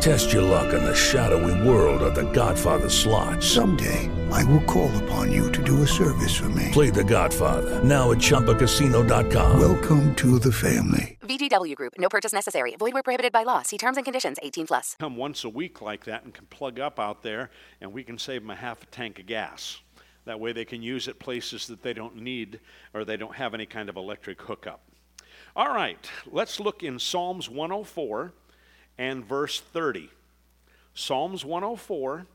Test your luck in the shadowy world of The Godfather slot. Someday, I will call upon you to do a service for me. Play The Godfather now at ChumbaCasino.com. Welcome to the family. VGW Group. No purchase necessary. Void where prohibited by law. See terms and conditions. 18 plus. Come once a week like that and can plug up out there, and we can save them a half a tank of gas. That way, they can use it places that they don't need or they don't have any kind of electric hookup. All right, let's look in Psalms 104 and verse 30. Psalms 104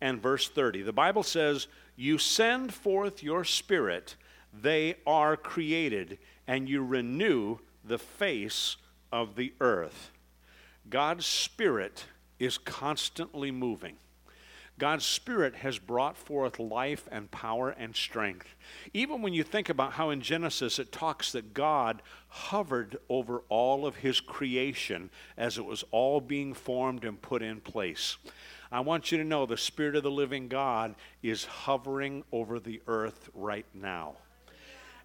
and verse 30. The Bible says, You send forth your spirit, they are created, and you renew the face of the earth. God's spirit is constantly moving. God's Spirit has brought forth life and power and strength. Even when you think about how in Genesis it talks that God hovered over all of His creation as it was all being formed and put in place. I want you to know the Spirit of the living God is hovering over the earth right now.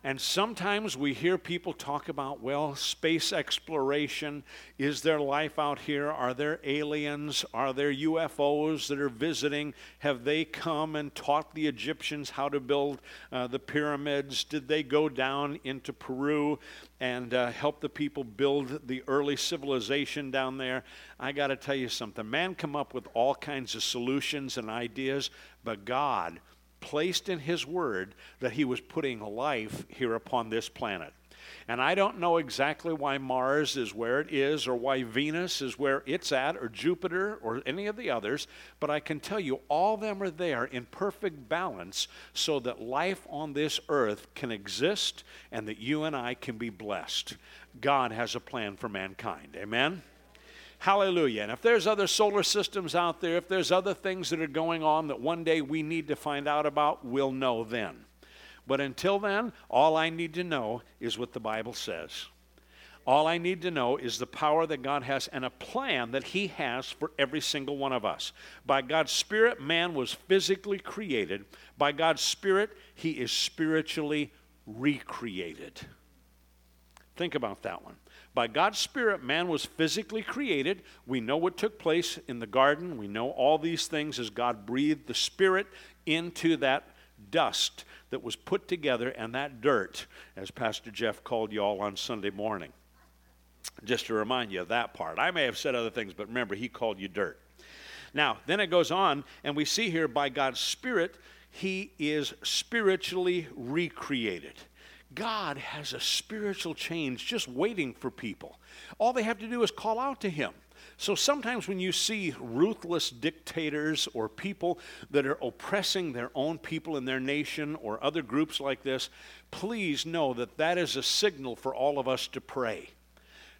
And sometimes we hear people talk about, well, space exploration. Is there life out here? Are there aliens? Are there UFOs that are visiting? Have they come and taught the Egyptians how to build uh, the pyramids? Did they go down into Peru and uh, help the people build the early civilization down there? I got to tell you something. Man come up with all kinds of solutions and ideas, but God placed in His Word that He was putting life here upon this planet. And I don't know exactly why Mars is where it is, or why Venus is where it's at, or Jupiter, or any of the others, but I can tell you all of them are there in perfect balance so that life on this earth can exist and that you and I can be blessed. God has a plan for mankind. Amen? Hallelujah. And if there's other solar systems out there, if there's other things that are going on that one day we need to find out about, we'll know then. But until then, all I need to know is what the Bible says. All I need to know is the power that God has and a plan that He has for every single one of us. By God's Spirit, man was physically created. By God's Spirit, he is spiritually recreated. Think about that one. By God's Spirit, man was physically created. We know what took place in the garden. We know all these things as God breathed the Spirit into that dust that was put together and that dirt, as Pastor Jeff called you all on Sunday morning. Just to remind you of that part. I may have said other things, but remember, he called you dirt. Now, then it goes on, and we see here by God's Spirit, he is spiritually recreated. God has a spiritual change just waiting for people. All they have to do is call out to Him. So sometimes when you see ruthless dictators or people that are oppressing their own people in their nation or other groups like this, please know that that is a signal for all of us to pray.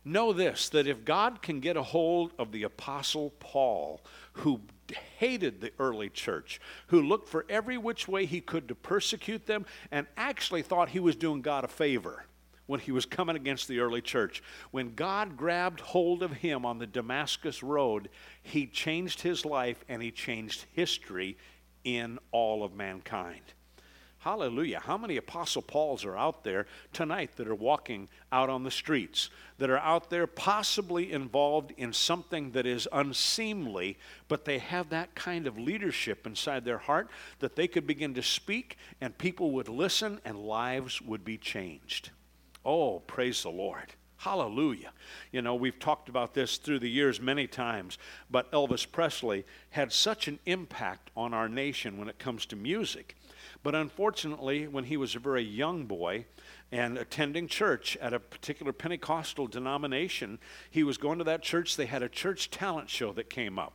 Know this that if God can get a hold of the Apostle Paul, who hated the early church, who looked for every which way he could to persecute them, and actually thought he was doing God a favor when he was coming against the early church. When God grabbed hold of him on the Damascus road, he changed his life and he changed history in all of mankind. Hallelujah. How many Apostle Pauls are out there tonight that are walking out on the streets, that are out there possibly involved in something that is unseemly, but they have that kind of leadership inside their heart that they could begin to speak and people would listen and lives would be changed? Oh, praise the Lord. Hallelujah. You know, we've talked about this through the years many times, but Elvis Presley had such an impact on our nation when it comes to music. But unfortunately, when he was a very young boy and attending church at a particular Pentecostal denomination, he was going to that church. They had a church talent show that came up.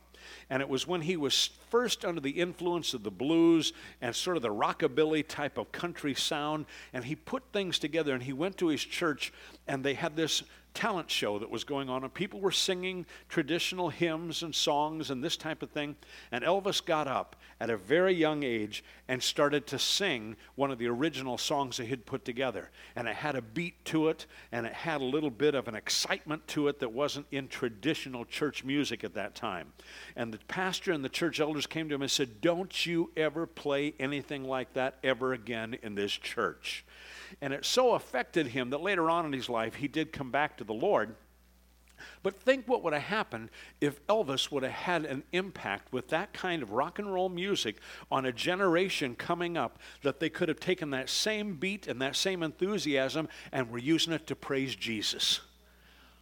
And it was when he was first under the influence of the blues and sort of the rockabilly type of country sound. And he put things together and he went to his church and they had this talent show that was going on, and people were singing traditional hymns and songs and this type of thing. And Elvis got up at a very young age and started to sing one of the original songs that he'd put together. And it had a beat to it, and it had a little bit of an excitement to it that wasn't in traditional church music at that time. And the pastor and the church elders came to him and said, Don't you ever play anything like that ever again in this church. And it so affected him that later on in his life, he did come back to the Lord. But think what would have happened if Elvis would have had an impact with that kind of rock and roll music on a generation coming up that they could have taken that same beat and that same enthusiasm and were using it to praise Jesus.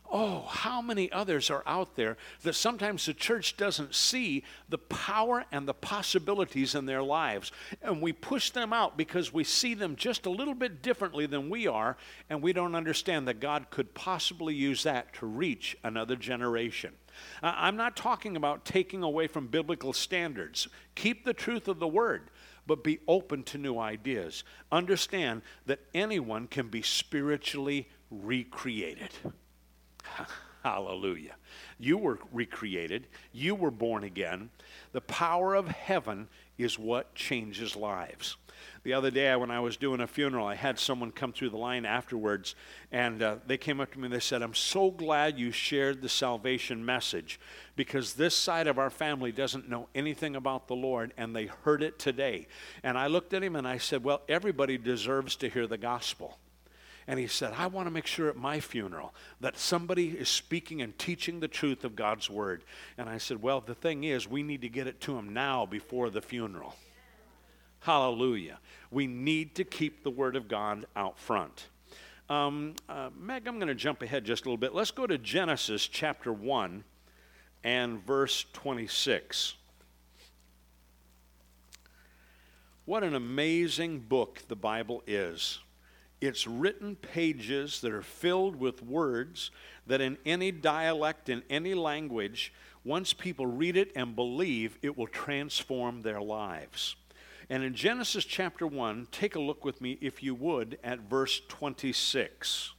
Oh, how many others are out there that sometimes the church doesn't see the power and the possibilities in their lives. And we push them out because we see them just a little bit differently than we are, and we don't understand that God could possibly use that to reach another generation. I'm not talking about taking away from biblical standards. Keep the truth of the word but be open to new ideas. Understand that anyone can be spiritually recreated. Hallelujah. You were recreated, you were born again. The power of heaven is what changes lives. The other day, when I was doing a funeral, I had someone come through the line afterwards, and uh, they came up to me and they said, I'm so glad you shared the salvation message because this side of our family doesn't know anything about the Lord, and they heard it today. And I looked at him and I said, Well, everybody deserves to hear the gospel. And he said, I want to make sure at my funeral that somebody is speaking and teaching the truth of God's word. And I said, Well, the thing is, we need to get it to him now before the funeral. Hallelujah. We need to keep the word of God out front. Um, uh, Meg, I'm going to jump ahead just a little bit. Let's go to Genesis chapter 1 and verse 26. What an amazing book the Bible is. It's written pages that are filled with words that, in any dialect, in any language, once people read it and believe, it will transform their lives. And in Genesis chapter 1, take a look with me, if you would, at verse 26.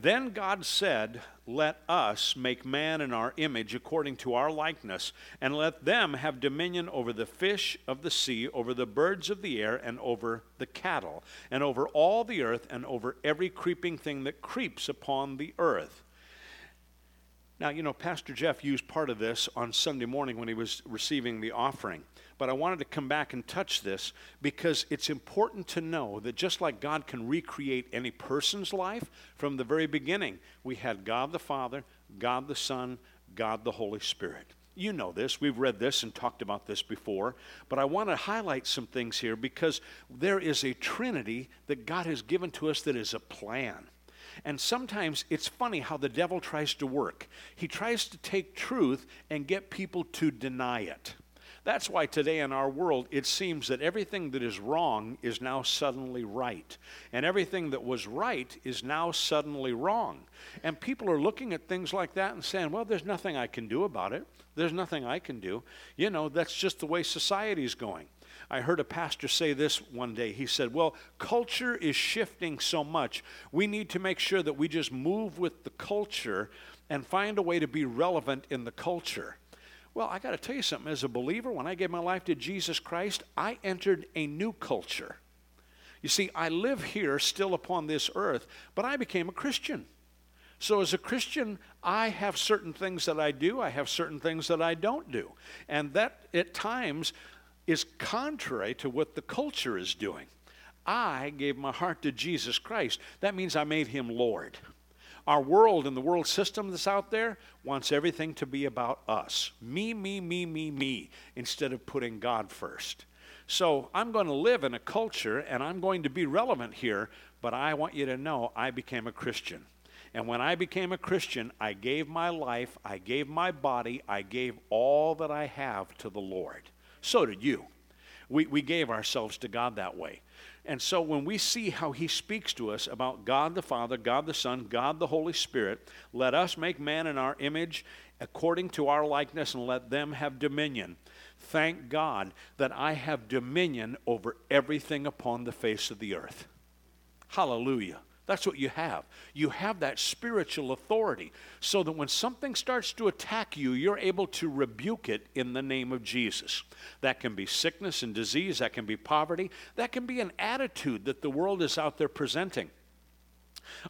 Then God said, Let us make man in our image according to our likeness, and let them have dominion over the fish of the sea, over the birds of the air, and over the cattle, and over all the earth, and over every creeping thing that creeps upon the earth. Now, you know, Pastor Jeff used part of this on Sunday morning when he was receiving the offering. But I wanted to come back and touch this because it's important to know that just like God can recreate any person's life, from the very beginning, we had God the Father, God the Son, God the Holy Spirit. You know this. We've read this and talked about this before. But I want to highlight some things here because there is a Trinity that God has given to us that is a plan. And sometimes it's funny how the devil tries to work. He tries to take truth and get people to deny it. That's why today in our world, it seems that everything that is wrong is now suddenly right. And everything that was right is now suddenly wrong. And people are looking at things like that and saying, well, there's nothing I can do about it. There's nothing I can do. You know, that's just the way society's going. I heard a pastor say this one day. He said, Well, culture is shifting so much. We need to make sure that we just move with the culture and find a way to be relevant in the culture. Well, I got to tell you something. As a believer, when I gave my life to Jesus Christ, I entered a new culture. You see, I live here still upon this earth, but I became a Christian. So, as a Christian, I have certain things that I do, I have certain things that I don't do. And that at times is contrary to what the culture is doing. I gave my heart to Jesus Christ. That means I made him Lord. Our world and the world system that's out there wants everything to be about us me, me, me, me, me, instead of putting God first. So I'm going to live in a culture and I'm going to be relevant here, but I want you to know I became a Christian. And when I became a Christian, I gave my life, I gave my body, I gave all that I have to the Lord. So did you. We, we gave ourselves to God that way. And so when we see how he speaks to us about God the Father, God the Son, God the Holy Spirit, let us make man in our image according to our likeness and let them have dominion. Thank God that I have dominion over everything upon the face of the earth. Hallelujah. That's what you have. You have that spiritual authority so that when something starts to attack you, you're able to rebuke it in the name of Jesus. That can be sickness and disease, that can be poverty, that can be an attitude that the world is out there presenting.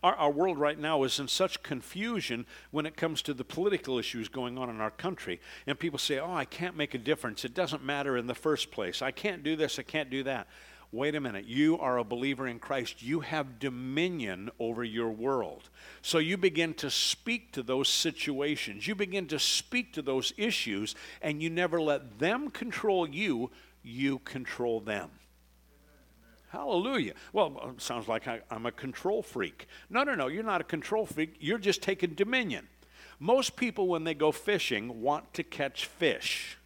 Our, our, world right now is in such confusion when it comes to the political issues going on in our country. And people say, oh, I can't make a difference. It doesn't matter in the first place. I can't do this, I can't do that wait a minute, you are a believer in Christ. You have dominion over your world. So you begin to speak to those situations, you begin to speak to those issues, and you never let them control you, you control them. Hallelujah. Well, uh, sounds like I, am a control freak. No, no, no, you're not a control freak. You're just taking dominion. Most people, when they go fishing, want to catch fish.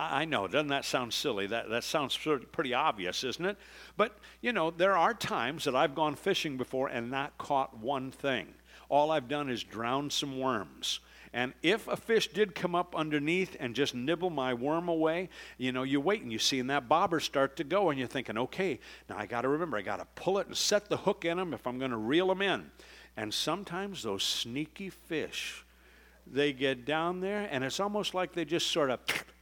I know, doesn't that sound silly? That, that sounds pretty obvious, isn't it? But, you know, there are times that I've gone fishing before and not caught one thing. All I've done is drown some worms. And if a fish did come up underneath and just nibble my worm away, you know, you wait and you see and that bobber start to go, and you're thinking, okay, now I got to remember, I got to pull it and set the hook in them if I'm going to reel them in. And sometimes those sneaky fish, they get down there, and it's almost like they just sort of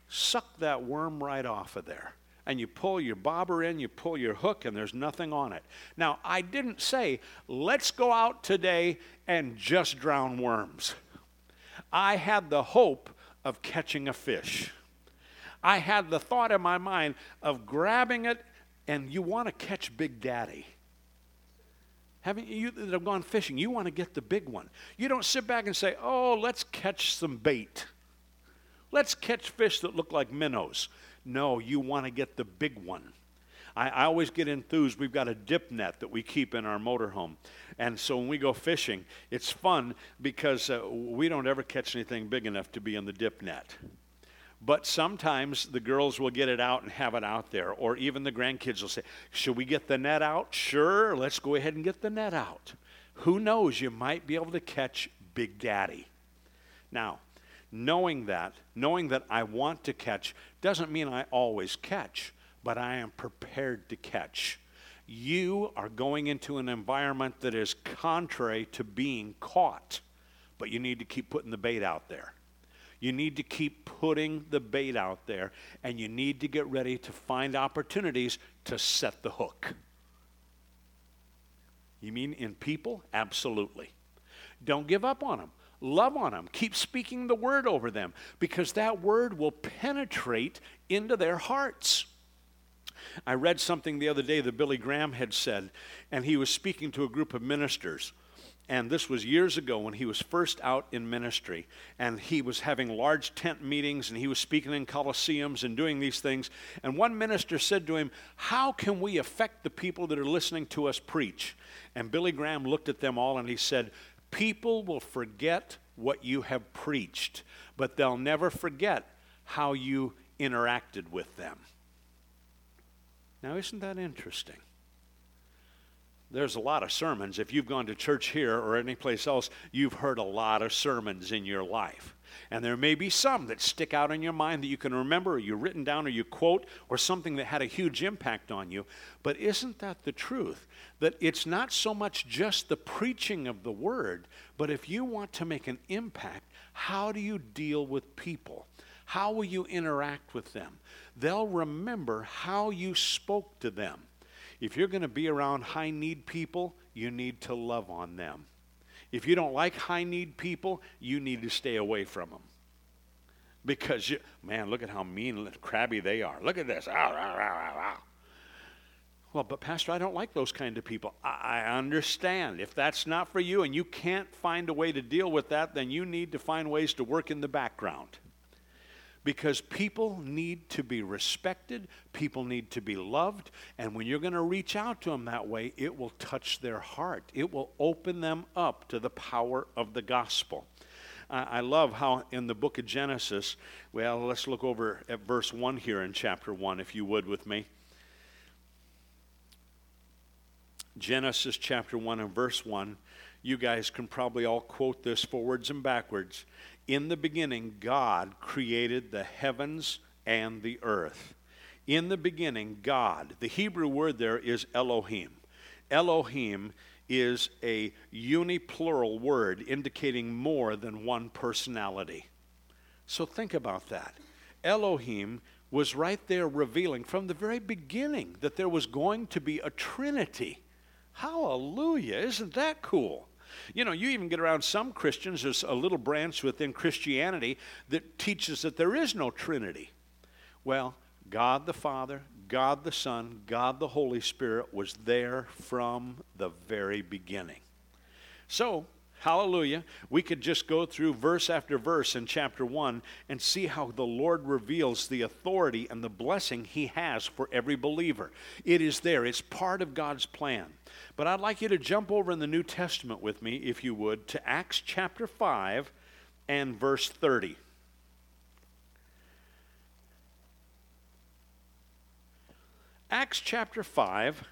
suck that worm right off of there. And you pull your bobber in, you pull your hook, and there's nothing on it. Now, I didn't say, let's go out today and just drown worms. I had the hope of catching a fish. I had the thought in my mind of grabbing it, and you want to catch Big Daddy. Haven't you that have gone fishing? You want to get the big one. You don't sit back and say, oh, let's catch some bait. Let's catch fish that look like minnows. No, you want to get the big one. I, I, always get enthused. We've got a dip net that we keep in our motorhome. And so when we go fishing, it's fun because uh, we don't ever catch anything big enough to be in the dip net. But sometimes the girls will get it out and have it out there. Or even the grandkids will say, Should we get the net out? Sure, let's go ahead and get the net out. Who knows? You might be able to catch Big Daddy. Now, knowing that, knowing that I want to catch, doesn't mean I always catch, but I am prepared to catch. You are going into an environment that is contrary to being caught, but you need to keep putting the bait out there. You need to keep putting the bait out there, and you need to get ready to find opportunities to set the hook. You mean in people? Absolutely. Don't give up on them. Love on them. Keep speaking the word over them because that word will penetrate into their hearts. I read something the other day that Billy Graham had said, and he was speaking to a group of ministers. And this was years ago when he was first out in ministry. And he was having large tent meetings and he was speaking in coliseums and doing these things. And one minister said to him, How can we affect the people that are listening to us preach? And Billy Graham looked at them all and he said, People will forget what you have preached, but they'll never forget how you interacted with them. Now, isn't that interesting? There's a lot of sermons. If you've gone to church here or anyplace else, you've heard a lot of sermons in your life. And there may be some that stick out in your mind that you can remember, or you've written down, or you quote, or something that had a huge impact on you. But isn't that the truth? That it's not so much just the preaching of the word, but if you want to make an impact, how do you deal with people? How will you interact with them? They'll remember how you spoke to them. If you're going to be around high need people, you need to love on them. If you don't like high need people, you need to stay away from them. Because, you, man, look at how mean and crabby they are. Look at this. Well, but Pastor, I don't like those kind of people. I, I understand. If that's not for you and you can't find a way to deal with that, then you need to find ways to work in the background because people need to be respected, people need to be loved, and when you're going to reach out to them that way, it will touch their heart. It will open them up to the power of the gospel. I love how in the book of Genesis, well, let's look over at verse 1 here in chapter 1, if you would, with me. Genesis chapter 1 and verse 1. You guys can probably all quote this forwards and backwards. In the beginning, God created the heavens and the earth. In the beginning, God, the Hebrew word there is Elohim. Elohim is a uniplural word indicating more than one personality. So think about that. Elohim was right there revealing from the very beginning that there was going to be a trinity. Hallelujah. Isn't that cool? You know, you even get around some Christians, there's a little branch within Christianity that teaches that there is no trinity. Well, God the Father, God the Son, God the Holy Spirit was there from the very beginning. So, hallelujah, we could just go through verse after verse in chapter 1 and see how the Lord reveals the authority and the blessing He has for every believer. It is there, it's part of God's plan. But I'd like you to jump over in the New Testament with me, if you would, to Acts chapter 5 and verse 30. Acts chapter 5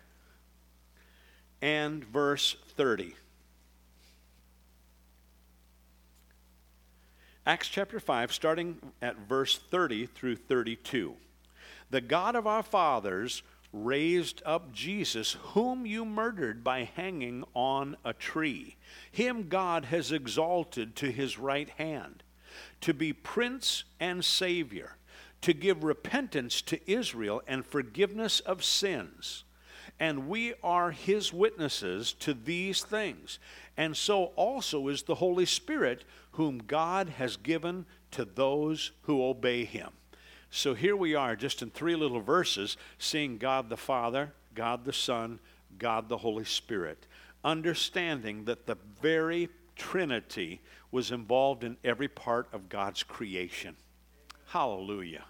and verse 30. Acts chapter 5, starting at verse 30 through 32. The God of our fathers raised up Jesus, whom you murdered by hanging on a tree. Him God has exalted to his right hand to be Prince and Savior to give repentance to Israel and forgiveness of sins. And we are his witnesses to these things. And so also is the Holy Spirit, whom God has given to those who obey him. So here we are, just in three little verses, seeing God the Father, God the Son, God the Holy Spirit, understanding that the very Trinity was involved in every part of God's creation. Hallelujah.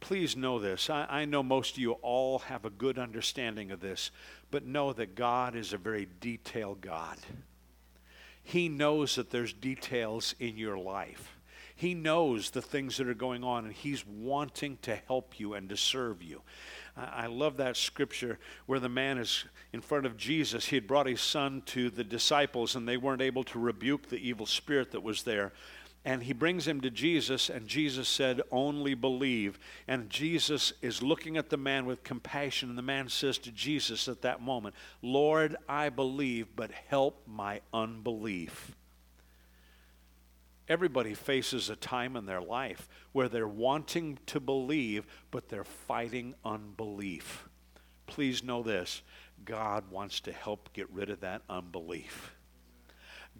Please know this. I, I, know most of you all have a good understanding of this, but know that God is a very detailed God. He knows that there's details in your life. He knows the things that are going on, and He's wanting to help you and to serve you. I love that scripture where the man is in front of Jesus. He had brought his son to the disciples, and they weren't able to rebuke the evil spirit that was there and he brings him to Jesus, and Jesus said, Only believe. And Jesus is looking at the man with compassion, and the man says to Jesus at that moment, Lord, I believe, but help my unbelief. Everybody faces a time in their life where they're wanting to believe, but they're fighting unbelief. Please know this God wants to help get rid of that unbelief.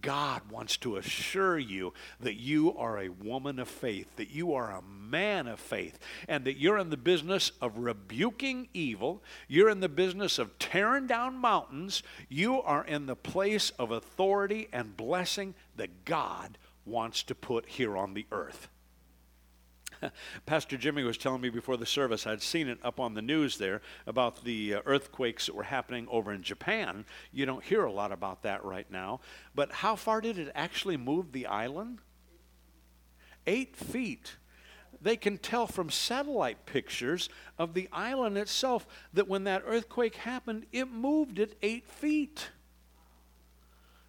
God wants to assure you that you are a woman of faith, that you are a man of faith, and that you're in the business of rebuking evil. You're in the business of tearing down mountains. You are in the place of authority and blessing that God wants to put here on the earth. Pastor Jimmy was telling me before the service, I'd seen it up on the news there about the uh, earthquakes that were happening over in Japan. You don't hear a lot about that right now. But how far did it actually move the island? Eight feet. They can tell from satellite pictures of the island itself that when that earthquake happened, it moved it eight feet.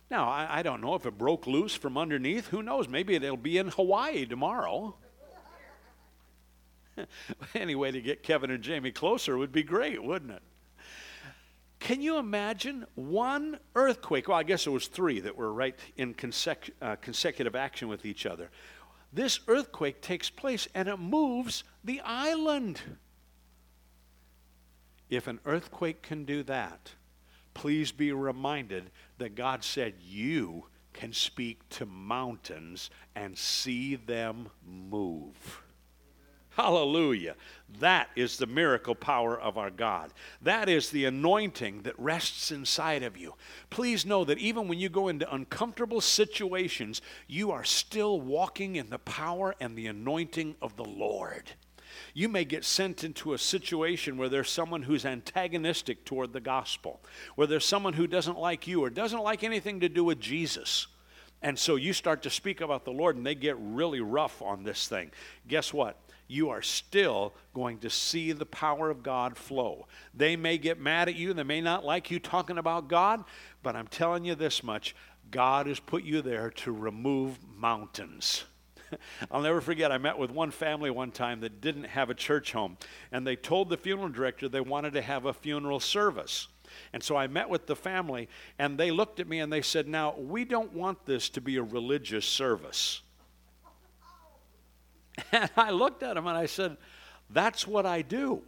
Now, I, I don't know if it broke loose from underneath. Who knows? Maybe it'll be in Hawaii tomorrow. Any way to get Kevin and Jamie closer would be great, wouldn't it? Can you imagine one earthquake? Well, I guess it was three that were right in consec- uh, consecutive action with each other. This earthquake takes place and it moves the island. If an earthquake can do that, please be reminded that God said you can speak to mountains and see them move. Hallelujah. That is the miracle power of our God. That is the anointing that rests inside of you. Please know that even when you go into uncomfortable situations, you are still walking in the power and the anointing of the Lord. You may get sent into a situation where there's someone who's antagonistic toward the gospel, where there's someone who doesn't like you or doesn't like anything to do with Jesus. And so you start to speak about the Lord and they get really rough on this thing. Guess what? You are still going to see the power of God flow. They may get mad at you, they may not like you talking about God, but I'm telling you this much God has put you there to remove mountains. I'll never forget, I met with one family one time that didn't have a church home, and they told the funeral director they wanted to have a funeral service. And so I met with the family, and they looked at me and they said, Now, we don't want this to be a religious service. And I looked at him and I said, That's what I do.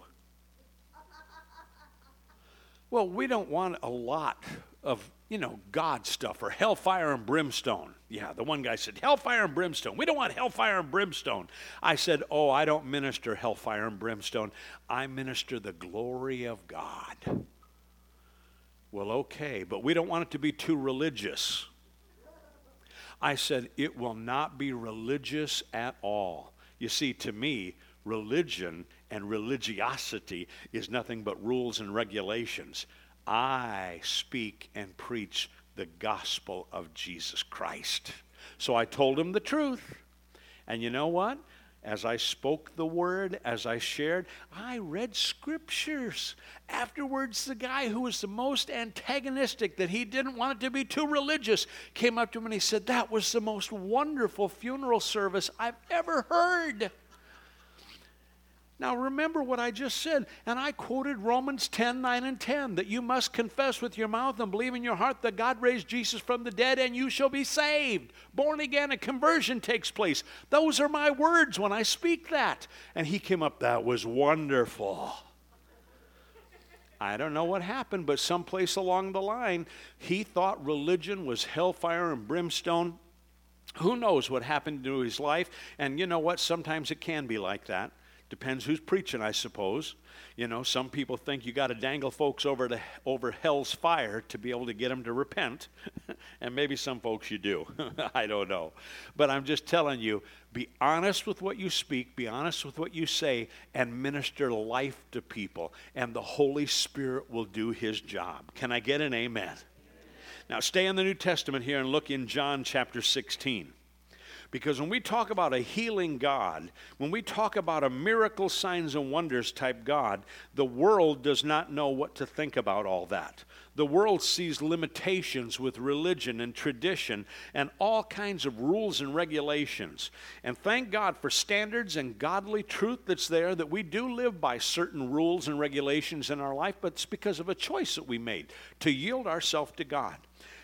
Well, we don't want a lot of, you know, God stuff or hellfire and brimstone. Yeah, the one guy said, Hellfire and brimstone. We don't want hellfire and brimstone. I said, Oh, I don't minister hellfire and brimstone. I minister the glory of God. Well, okay, but we don't want it to be too religious. I said, It will not be religious at all. You see, to me, religion and religiosity is nothing but rules and regulations. I speak and preach the gospel of Jesus Christ. So I told him the truth. And you know what? As I spoke the word, as I shared, I read scriptures. Afterwards, the guy who was the most antagonistic, that he didn't want it to be too religious, came up to him and he said, That was the most wonderful funeral service I've ever heard. Now, remember what I just said, and I quoted Romans 10 9 and 10 that you must confess with your mouth and believe in your heart that God raised Jesus from the dead, and you shall be saved. Born again, a conversion takes place. Those are my words when I speak that. And he came up, that was wonderful. I don't know what happened, but someplace along the line, he thought religion was hellfire and brimstone. Who knows what happened to his life? And you know what? Sometimes it can be like that. Depends who's preaching, I suppose. You know, some people think you got to dangle folks over to over hell's fire to be able to get them to repent, and maybe some folks you do. I don't know, but I'm just telling you: be honest with what you speak, be honest with what you say, and minister life to people, and the Holy Spirit will do His job. Can I get an amen? Now, stay in the New Testament here and look in John chapter 16. Because when we talk about a healing God, when we talk about a miracle signs and wonders type God, the world does not know what to think about all that. The world sees limitations with religion and tradition and all kinds of rules and regulations. And thank God for standards and godly truth that's there that we do live by certain rules and regulations in our life, but it's because of a choice that we made to yield ourselves to God.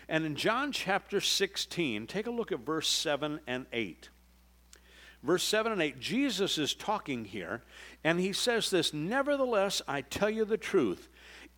And in John chapter 16, take a look at verse 7 and 8. Verse 7 and 8, Jesus is talking here, and he says this Nevertheless, I tell you the truth,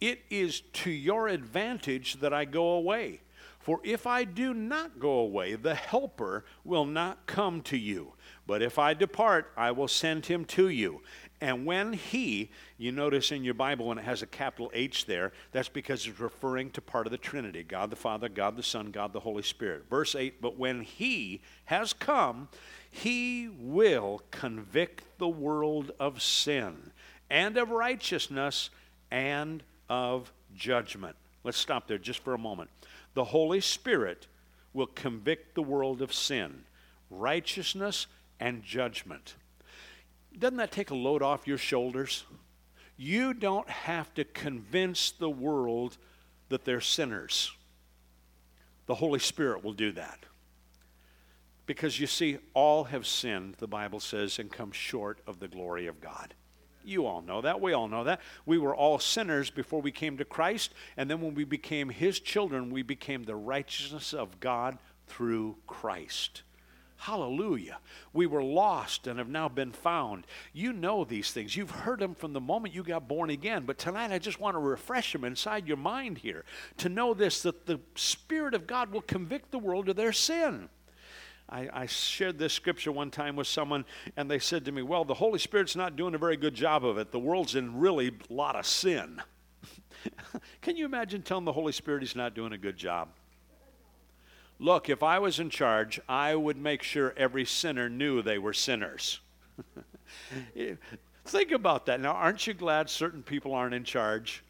it is to your advantage that I go away. For if I do not go away, the Helper will not come to you. But if I depart, I will send him to you. And when he, you notice in your Bible when it has a capital H there, that's because it's referring to part of the Trinity God the Father, God the Son, God the Holy Spirit. Verse 8 But when he has come, he will convict the world of sin and of righteousness and of judgment. Let's stop there just for a moment. The Holy Spirit will convict the world of sin, righteousness, and judgment. Doesn't that take a load off your shoulders? You don't have to convince the world that they're sinners. The Holy Spirit will do that. Because you see, all have sinned, the Bible says, and come short of the glory of God. You all know that. We all know that. We were all sinners before we came to Christ, and then when we became His children, we became the righteousness of God through Christ. Hallelujah. We were lost and have now been found. You know these things. You've heard them from the moment you got born again. But tonight I just want to refresh them inside your mind here to know this that the Spirit of God will convict the world of their sin. I, I, shared this scripture one time with someone, and they said to me, Well, the Holy Spirit's not doing a very good job of it. The world's in really a lot of sin. Can you imagine telling the Holy Spirit he's not doing a good job? Look, if I was in charge, I would make sure every sinner knew they were sinners. Think about that. Now, aren't you glad certain people aren't in charge?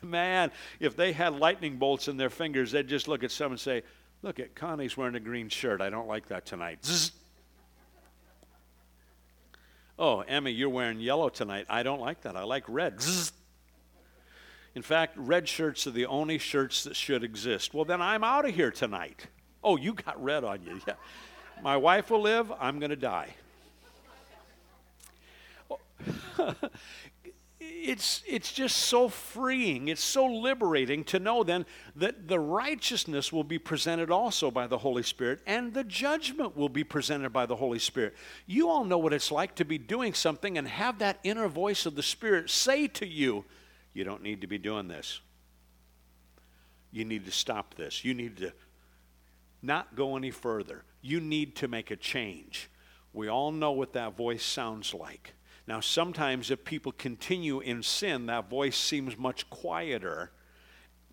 Man, if they had lightning bolts in their fingers, they'd just look at someone and say, Look at Connie's wearing a green shirt. I don't like that tonight. Zzz. Oh, Emmy, you're wearing yellow tonight. I don't like that. I like red. Zzz. In fact, red shirts are the only shirts that should exist. Well, then I'm out of here tonight. Oh, you got red on you. Yeah. My wife will live, I'm going to die. it's, it's just so freeing. It's so liberating to know then that the righteousness will be presented also by the Holy Spirit and the judgment will be presented by the Holy Spirit. You all know what it's like to be doing something and have that inner voice of the Spirit say to you, You don't need to be doing this. You need to stop this. You need to not go any further. You need to make a change. We all know what that voice sounds like. Now, sometimes if people continue in sin, that voice seems much quieter,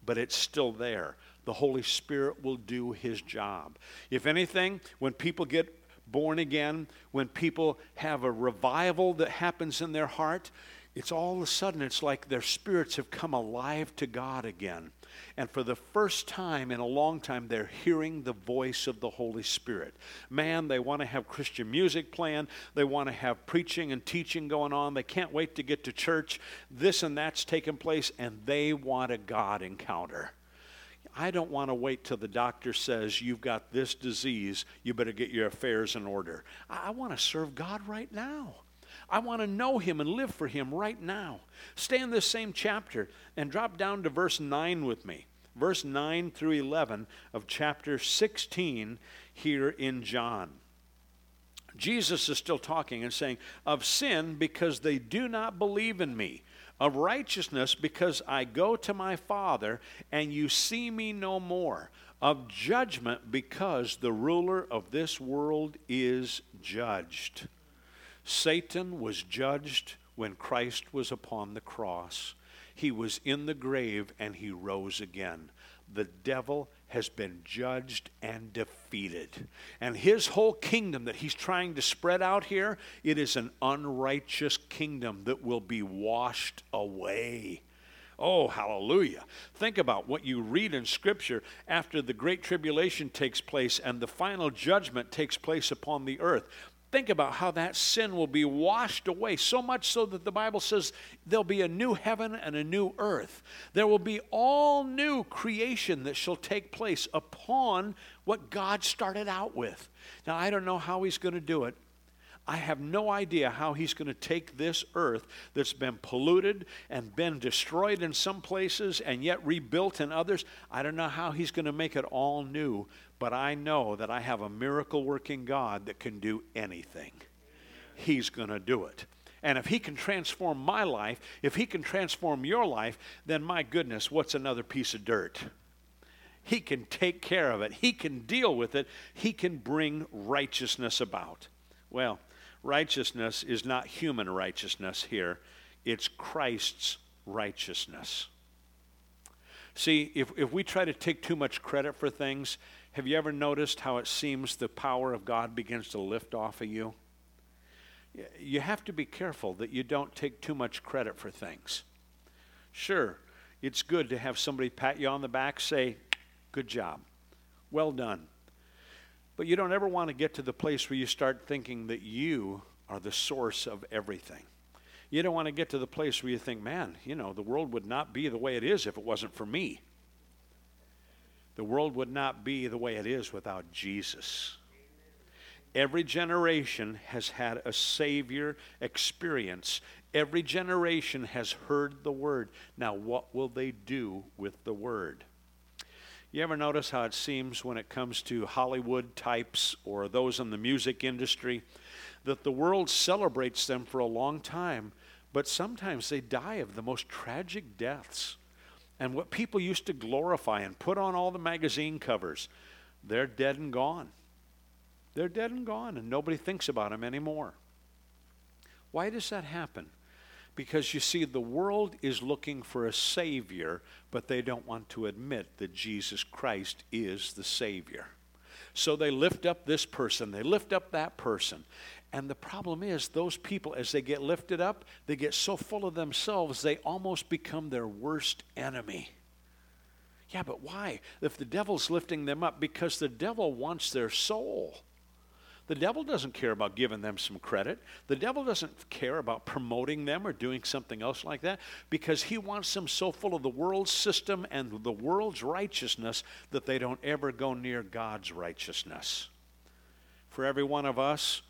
but it's still there. The Holy Spirit will do his job. If anything, when people get born again, when people have a revival that happens in their heart, it's all of a sudden, it's like their spirits have come alive to God again. And for the first time in a long time, they're hearing the voice of the Holy Spirit. Man, they want to have Christian music playing. They want to have preaching and teaching going on. They can't wait to get to church. This and that's taking place, and they want a God encounter. I don't want to wait till the doctor says you've got this disease, you better get your affairs in order. I want to serve God right now. I want to know him and live for him right now. Stay in this same chapter and drop down to verse 9 with me. Verse 9 through 11 of chapter 16 here in John. Jesus is still talking and saying, Of sin, because they do not believe in me. Of righteousness, because I go to my Father, and you see me no more. Of judgment, because the ruler of this world is judged. Satan was judged when Christ was upon the cross. He was in the grave and he rose again. The devil has been judged and defeated. And his whole kingdom that he's trying to spread out here, it is an unrighteous kingdom that will be washed away. Oh, hallelujah. Think about what you read in Scripture after the Great Tribulation takes place and the final judgment takes place upon the earth. Think about how that sin will be washed away, so much so that the Bible says there'll be a new heaven and a new earth. There will be all new creation that shall take place upon what God started out with. Now, I don't know how He's going to do it. I have no idea how he's going to take this earth that's been polluted and been destroyed in some places and yet rebuilt in others. I don't know how he's going to make it all new, but I know that I have a miracle working God that can do anything. He's going to do it. And if he can transform my life, if he can transform your life, then my goodness, what's another piece of dirt? He can take care of it, he can deal with it, he can bring righteousness about. Well, righteousness is not human righteousness here, it's Christ's righteousness. See, if, if we try to take too much credit for things, have you ever noticed how it seems the power of God begins to lift off of you? You have to be careful that you don't take too much credit for things. Sure, it's good to have somebody pat you on the back, say, Good job, well done. But you don't ever want to get to the place where you start thinking that you are the source of everything. You don't want to get to the place where you think, man, you know, the world would not be the way it is if it wasn't for me. The world would not be the way it is without Jesus. Every generation has had a Savior experience. Every generation has heard the Word. Now, what will they do with the Word? You ever notice how it seems when it comes to Hollywood types or those in the music industry that the world celebrates them for a long time, but sometimes they die of the most tragic deaths. And what people used to glorify and put on all the magazine covers, they're dead and gone. They're dead and gone, and nobody thinks about them anymore. Why does that happen? Because you see, the world is looking for a Savior, but they don't want to admit that Jesus Christ is the Savior. So they lift up this person, they lift up that person. And the problem is, those people, as they get lifted up, they get so full of themselves, they almost become their worst enemy. Yeah, but why? If the devil's lifting them up, because the devil wants their soul. The devil doesn't care about giving them some credit. The devil doesn't care about promoting them or doing something else like that because he wants them so full of the world's system and the world's righteousness that they don't ever go near God's righteousness. For every one of us,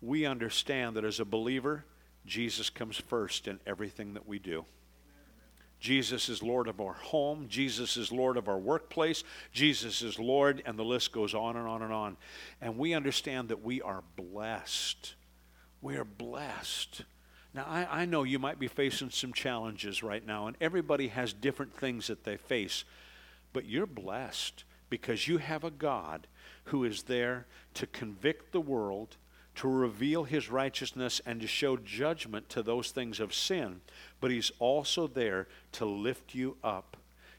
we understand that as a believer, Jesus comes first in everything that we do. Jesus is Lord of our home. Jesus is Lord of our workplace. Jesus is Lord, and the list goes on and on and on. And we understand that we are blessed. We are blessed. Now, I, I know you might be facing some challenges right now, and everybody has different things that they face, but you're blessed because you have a God who is there to convict the world to reveal his righteousness and to show judgment to those things of sin, but he's also there to lift you up,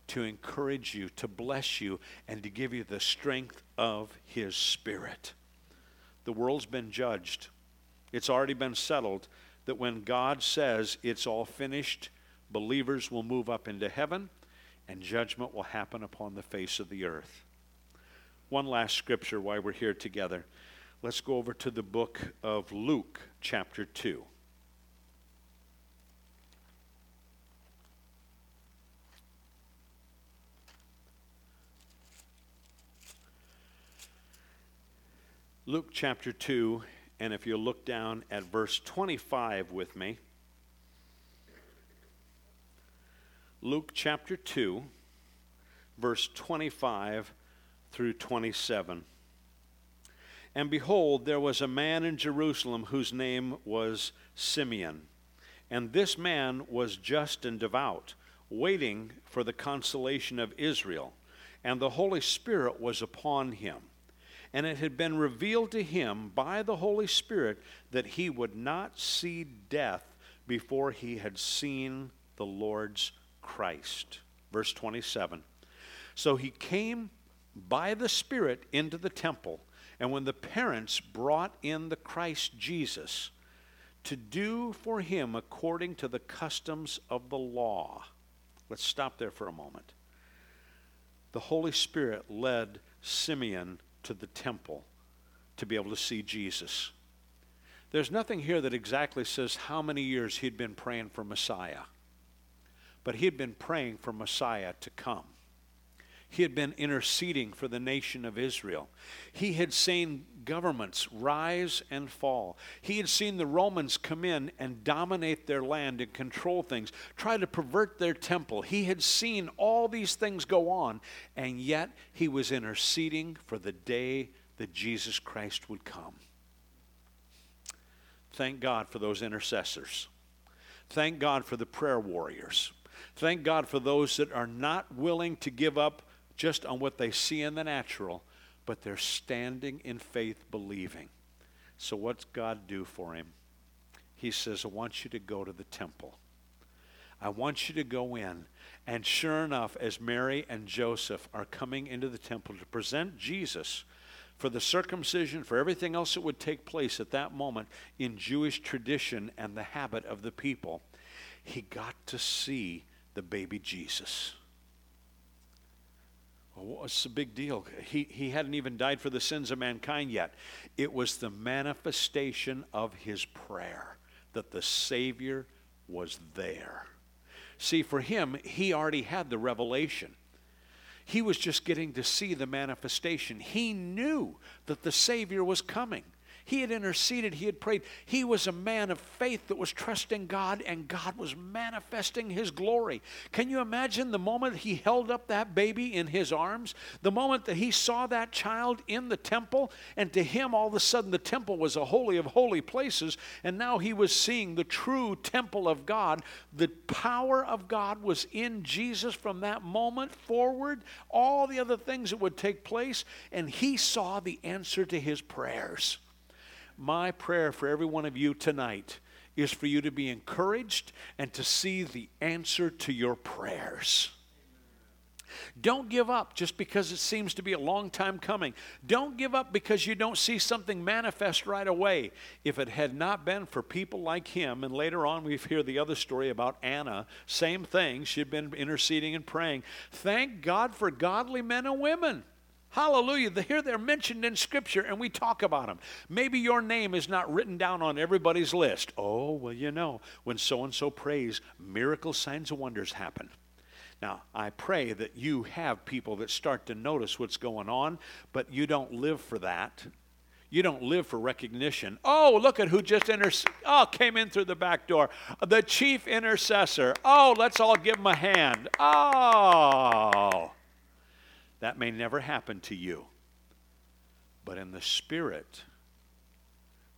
to encourage you, to bless you, and to give you the strength of his spirit. The world's been judged. It's already been settled that when God says it's all finished, believers will move up into heaven and judgment will happen upon the face of the earth. One last scripture while we're here together. Let's go over to the book of Luke, chapter 2. Luke chapter 2, and if you look down at verse 25 with me, Luke chapter 2, verse 25 through 27. And behold, there was a man in Jerusalem whose name was Simeon. And this man was just and devout, waiting for the consolation of Israel. And the Holy Spirit was upon him. And it had been revealed to him by the Holy Spirit that he would not see death before he had seen the Lord's Christ. Verse 27. So he came by the Spirit into the temple and when the parents brought in the Christ Jesus to do for him according to the customs of the law, let's stop there for a moment. The Holy Spirit led Simeon to the temple to be able to see Jesus. There's nothing here that exactly says how many years he'd been praying for Messiah, but he had been praying for Messiah to come. He had been interceding for the nation of Israel. He had seen governments rise and fall. He had seen the Romans come in and dominate their land and control things, try to pervert their temple. He had seen all these things go on, and yet he was interceding for the day that Jesus Christ would come. Thank God for those intercessors. Thank God for the prayer warriors. Thank God for those that are not willing to give up just on what they see in the natural, but they're standing in faith believing. So, what's God do for him? He says, I want you to go to the temple. I want you to go in. And sure enough, as Mary and Joseph are coming into the temple to present Jesus for the circumcision, for everything else that would take place at that moment in Jewish tradition and the habit of the people, he got to see the baby Jesus. Well, what's the big deal? He, he hadn't even died for the sins of mankind yet. It was the manifestation of his prayer that the Savior was there. See, for him, he already had the revelation. He was just getting to see the manifestation. He knew that the Savior was coming. He had interceded, he had prayed. He was a man of faith that was trusting God, and God was manifesting his glory. Can you imagine the moment he held up that baby in his arms? The moment that he saw that child in the temple, and to him, all of a sudden, the temple was a holy of holy places, and now he was seeing the true temple of God. The power of God was in Jesus from that moment forward, all the other things that would take place, and he saw the answer to his prayers my prayer for every one of you tonight is for you to be encouraged and to see the answer to your prayers. Don't give up just because it seems to be a long time coming. Don't give up because you don't see something manifest right away. If it had not been for people like him, and later on we hear the other story about Anna, same thing, she'd been interceding and praying. Thank God for godly men and women Hallelujah. Here they're mentioned in Scripture and we talk about them. Maybe your name is not written down on everybody's list. Oh, well, you know, when so and so prays, miracle signs and wonders happen. Now, I pray that you have people that start to notice what's going on, but you don't live for that. You don't live for recognition. Oh, look at who just inter- oh, came in through the back door. The chief intercessor. Oh, let's all give him a hand. Oh. That may never happen to you. But in the spirit,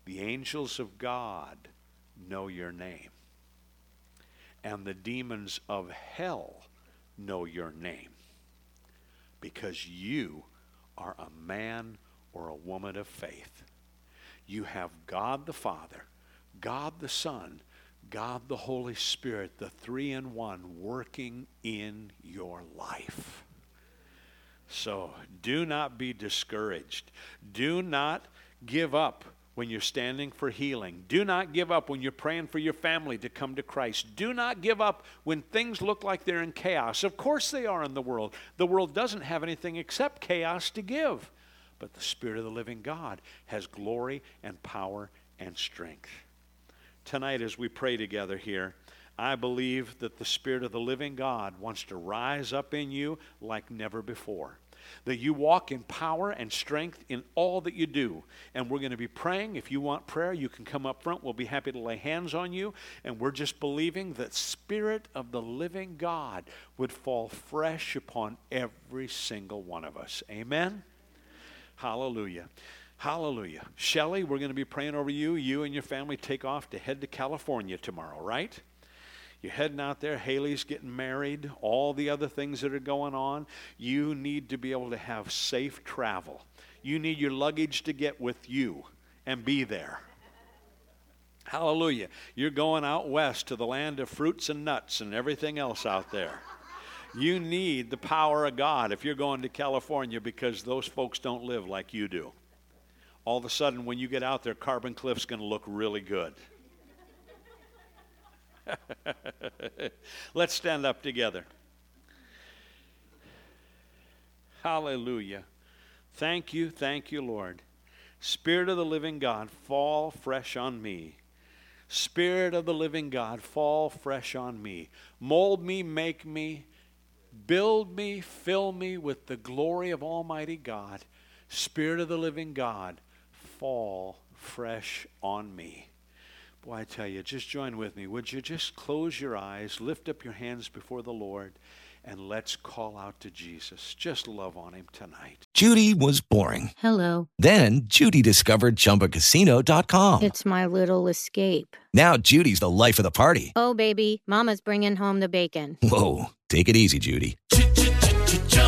the angels of God know your name. And the demons of hell know your name because you are a man or a woman of faith. You have God the Father, God the Son, God the Holy Spirit, the three in one, working in your life. So do not be discouraged. Do not give up when you're standing for healing. Do not give up when you're praying for your family to come to Christ. Do not give up when things look like they're in chaos. Of course, they are in the world. The world doesn't have anything except chaos to give. But the Spirit of the living God has glory and power and strength. Tonight, as we pray together here, I believe that the Spirit of the living God wants to rise up in you like never before that you walk in power and strength in all that you do. And we're going to be praying. If you want prayer, you can come up front. We'll be happy to lay hands on you. And we're just believing that Spirit of the living God would fall fresh upon every single one of us. Amen. Hallelujah. Hallelujah. Shelly, we're going to be praying over you. You and your family take off to head to California tomorrow, right? You're heading out there. Haley's getting married, all the other things that are going on. You need to be able to have safe travel. You need your luggage to get with you and be there. Hallelujah. You're going out west to the land of fruits and nuts and everything else out there. You need the power of God if you're going to California because those folks don't live like you do. All of a sudden, when you get out there, Carbon Cliff's going to look really good. Let's stand up together. Hallelujah. Thank you, thank you, Lord. Spirit of the living God, fall fresh on me. Spirit of the living God, fall fresh on me. Mold me, make me, build me, fill me with the glory of Almighty God. Spirit of the living God, fall fresh on me. Boy, I tell you, just join with me. Would you just close your eyes, lift up your hands before the Lord, and let's call out to Jesus. Just love on him tonight. Judy was boring. Hello. Then Judy discovered ChumbaCasino.com. It's my little escape. Now Judy's the life of the party. Oh, baby, Mama's bringing home the bacon. Whoa, take it easy, Judy.